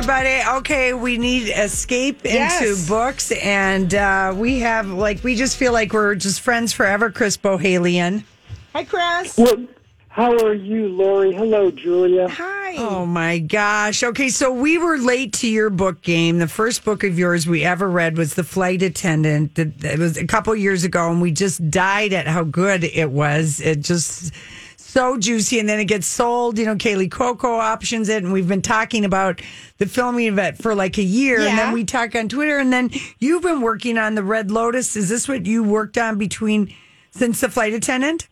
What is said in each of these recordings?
everybody. Okay, we need escape Yes. into books, and uh, we have like we just feel like we're just friends forever. Chris Bohjalian. Hi, Chris. Well, how are you, Lori? Hello, Julia. Hi. Oh my gosh. Okay, so we were late to your book game. The first book of yours we ever read was The Flight Attendant. It it was a couple years ago, and we just died at how good it was. It just so juicy, and then it gets sold. You know, Kaley Cuoco options it, and we've been talking about the filming of it for like a year, and then we talk on Twitter, and then you've been working on the Red Lotus. Is this what you worked on between since The Flight Attendant?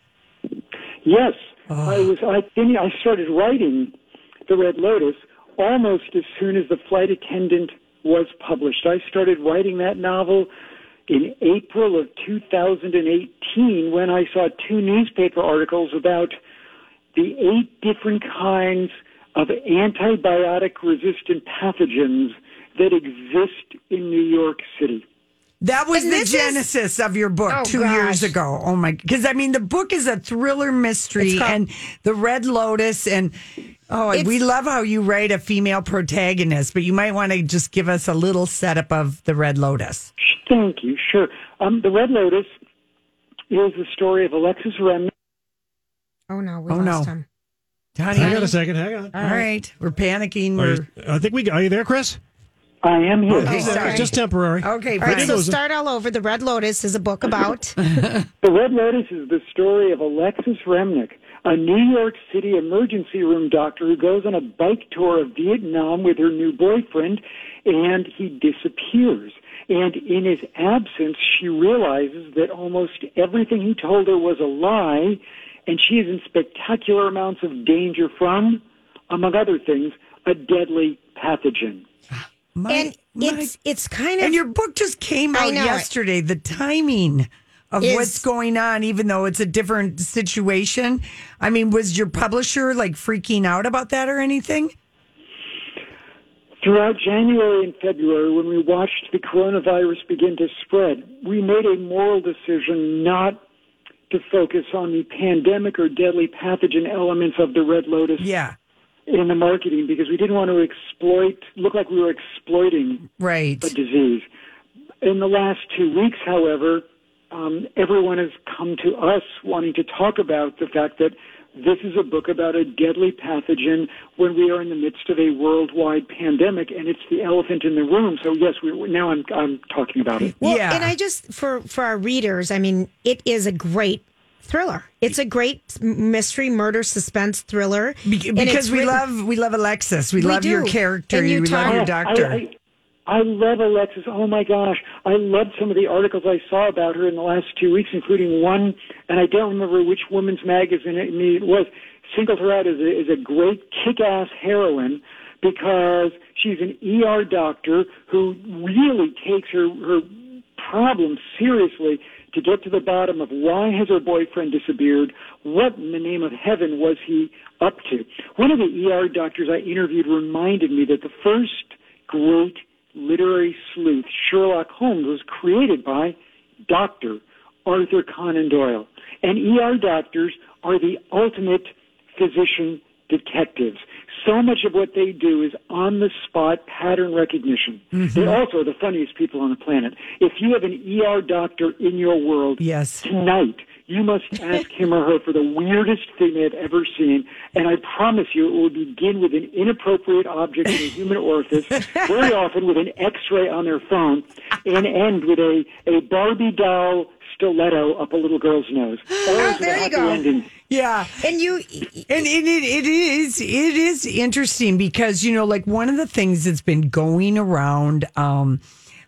Yes, oh. I was. I I started writing the Red Lotus almost as soon as the flight attendant was published. I started writing that novel in April of 2018 when I saw two newspaper articles about the eight different kinds of antibiotic resistant pathogens that exist in New York City. That was And the this is- genesis of your book Oh, two years ago. Oh my! Because I mean, the book is a thriller mystery, It's called- and the Red Lotus, and oh, It's- we love how you write a female protagonist. But you might want to just give us a little setup of the Red Lotus. Thank you. Sure. Um, the Red Lotus is the story of Alexis Remnick. Oh, no. We Oh, lost no. him. Honey, Hang on a second. Hang on. all right, we're panicking. Are We're you- I think we. Are you there, Chris? I am here. Okay, It's sorry. just temporary. okay. All right, so start all over. The Red Lotus is a book about. The Red Lotus is the story of Alexis Remnick, a New York City emergency room doctor who goes on a bike tour of Vietnam with her new boyfriend, and he disappears. And in his absence, she realizes that almost everything he told her was a lie, and she is in spectacular amounts of danger from, among other things, a deadly pathogen. My- and my- it's it's kind of and your book just came out know it. yesterday. The timing of Is- what's going on, even though it's a different situation. I mean, was your publisher like freaking out about that or anything? Throughout January and February, when we watched the coronavirus begin to spread, we made a moral decision not to focus on the pandemic or deadly pathogen elements of the Red Lotus Yeah, in the marketing because we didn't want to exploit, look like we were exploiting right. a disease. In the last two weeks, however, um, everyone has come to us wanting to talk about the fact that this is a book about a deadly pathogen when we are in the midst of a worldwide pandemic, and it's the elephant in the room. So yes, we, now I'm I'm talking about it. Well, Yeah. and I just for for our readers, I mean, it is a great thriller. It's a great mystery, murder, suspense thriller. Be- because we written- love we love Alexis. We, We love your character. And you we love your doctor. I, I, I love Alexis. Oh my gosh, I loved some of the articles I saw about her in the last two weeks, including one, and I don't remember which women's magazine it it was, singled her out as a, as a great kick-ass heroine because she's an ER doctor who really takes her her problem seriously to get to the bottom of why has her boyfriend disappeared? What in the name of heaven was he up to? One of the ER doctors I interviewed reminded me that the first great literary sleuth, Sherlock Holmes, was created by Dr. Arthur Conan Doyle. And ER doctors are the ultimate physician detectives. So much of what they do is on the spot pattern recognition. They're also the funniest people on the planet. If you have an ER doctor in your world yes. tonight, you must ask him or her for the weirdest thing they've ever seen. And I promise you it will begin with an inappropriate object in a human orifice, very often with an x-ray on their phone, and end with a, a Barbie doll stiletto up a little girl's nose. Always with a there you go. ending. Yeah. and you And it, it, it is it is interesting because you know like one of the things that's been going around um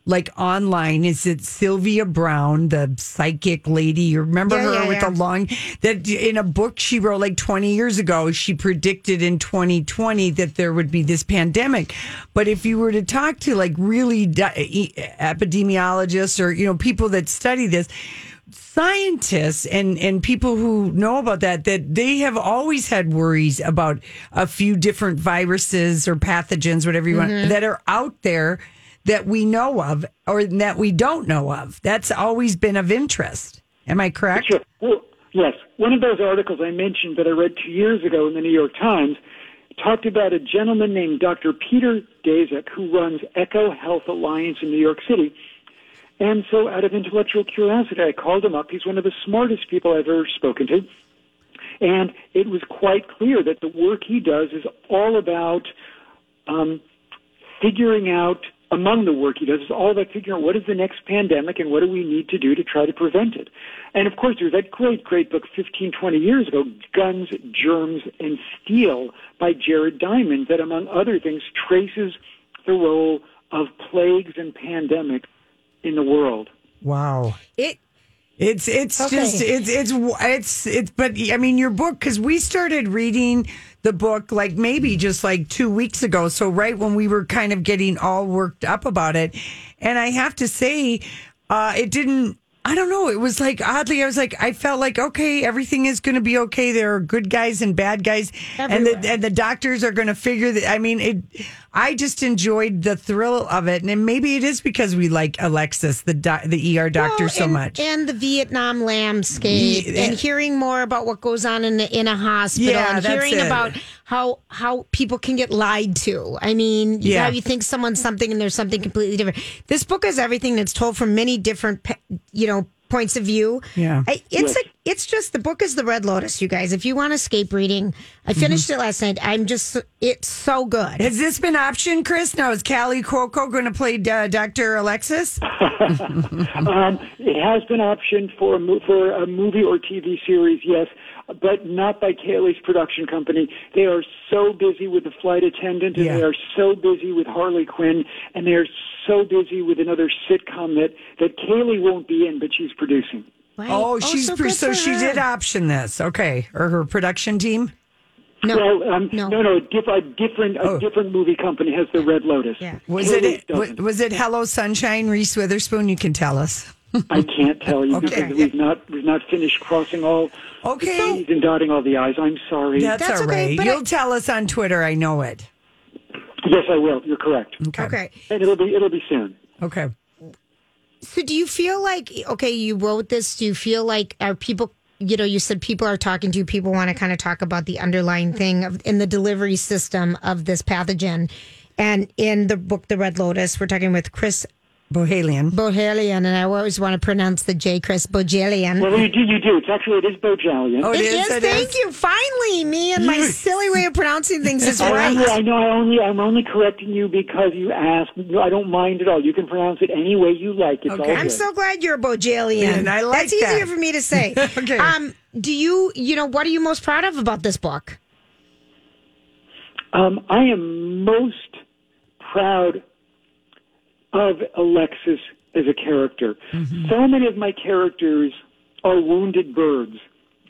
like online is it Sylvia Browne the psychic lady? You remember Yeah, her yeah, with yeah. the long that in a book she wrote like 20 years ago she predicted in 2020 that there would be this pandemic. But if you were to talk to like really di- epidemiologists or you know people that study this scientists and and people who know about that that they have always had worries about a few different viruses or pathogens whatever you want mm-hmm. that are out there that we know of or that we don't know of that's always been of interest am i correct Sure. Well, yes. One of those articles I mentioned that I read two years ago in the New York Times talked about a gentleman named Dr. Peter Daszak who runs EcoHealth Alliance in New York City. And so, out of intellectual curiosity, I called him up. He's one of the smartest people I've ever spoken to. And it was quite clear that the work he does is all about um, figuring out, among the work he does, is all about figuring out what is the next pandemic and what do we need to do to try to prevent it. And of course, there's that great, great book 15, 20 years ago, Guns, Germs, and Steel by Jared Diamond, that among other things traces the role of plagues and pandemics in the world. Wow. It It's it's Okay. just it's it's it's it's but I mean your book because we started reading the book like maybe just like two weeks ago so right when we were kind of getting all worked up about it and I have to say uh it didn't I don't know it was like oddly I was like I felt like okay everything is going to be okay there are good guys and bad guys and the and the doctors are going to figure that I mean it I just enjoyed the thrill of it and maybe it is because we like Alexis the doc, the ER doctor Well, so and, much and the Vietnam landscape, Yeah. and hearing more about what goes on in the, in a hospital, Yeah, and hearing it. about how how people can get lied to. I mean, Yeah. yeah, you think someone's something and there's something completely different. This book is everything that's told from many different, you know. Points of view. Yeah. It's a, it's just the book is the Red Lotus, you guys. If you want escape reading, I finished Mm-hmm. it last night. I'm just, it's so good. Has this been option, Chris? Now is Kaley Cuoco going to play uh, Dr. Alexis? Um, it has been optioned for a, mo- for a movie or TV series, yes, but not by Kaley's production company. They are so busy with the flight attendant, and Yeah. they are so busy with Harley Quinn, and they are so busy with another sitcom that that Kaley won't be in, but she's producing. Right? Oh, she's so, pre- so she her. did option this. Okay, or her production team. No, Well, um, no. no, no, a, diff- a different a Oh. different movie company has the Red Lotus. Yeah. Was Kaley's it was, was it Hello Sunshine? Reese Witherspoon. You can tell us. I can't tell you Okay. because we've not we've not finished crossing all Okay. the T's and dotting all the I's. I'm sorry. That's, That's all okay, right. but You'll I- tell us on Twitter. I know it. yes, I will. You're correct. Okay. Okay. And it'll be it'll be soon. Okay. So do you feel like okay, you wrote this, do you feel like are people you know, you said people are talking to you, people want to kind of talk about the underlying thing of in the delivery system of this pathogen. And in the book The Red Lotus, we're talking with Chris Bohalian. Bohelian, and I always want to pronounce the J Chris Bojelian. Well, you do. You do. It's actually it is Bojalian. Oh, it is, thank you. Finally, me and my silly way of pronouncing things is I, right. only, I know. I only. I'm only correcting you because you asked. No, I don't mind at all. You can pronounce it any way you like. It's Okay. all I'm so glad you're a Bojelian. And I like That's easier for me to say. Okay. Um, do you, you know, what are you most proud of about this book? Um, I am most proud of Alexis as a character. So many of my characters are wounded birds,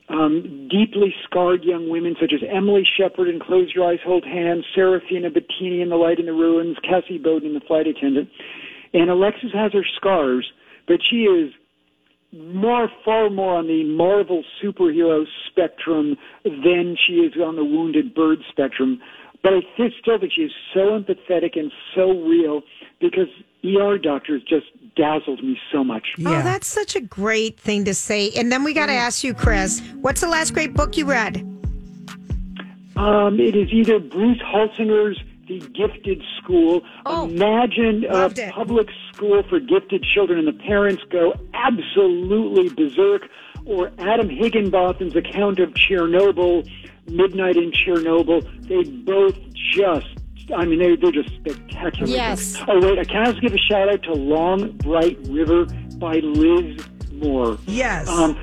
um, deeply scarred young women such as Emily Shepard in Close Your Eyes, Hold Hands, Serafina Bettini in The Light in the Ruins, Cassie Bowden in The Flight Attendant. And Alexis has her scars, but she is more, far more on the Marvel superhero spectrum than she is on the wounded bird spectrum. But I thi- still think she is so empathetic and so real because ER doctors just dazzled me so much. Oh, that's such a great thing to say. And then we got to ask you, Chris, what's the last great book you read? Um, it is either Bruce Holsinger's The Gifted School. Oh, Imagine a it. public school for gifted children and the parents go absolutely berserk. Or Adam Higginbotham's account of Chernobyl, Midnight in Chernobyl. They both just, I mean, they, they're just spectacular. Yes. Oh, wait, I can I also give a shout out to Long Bright River by Liz Moore? Yes. Um,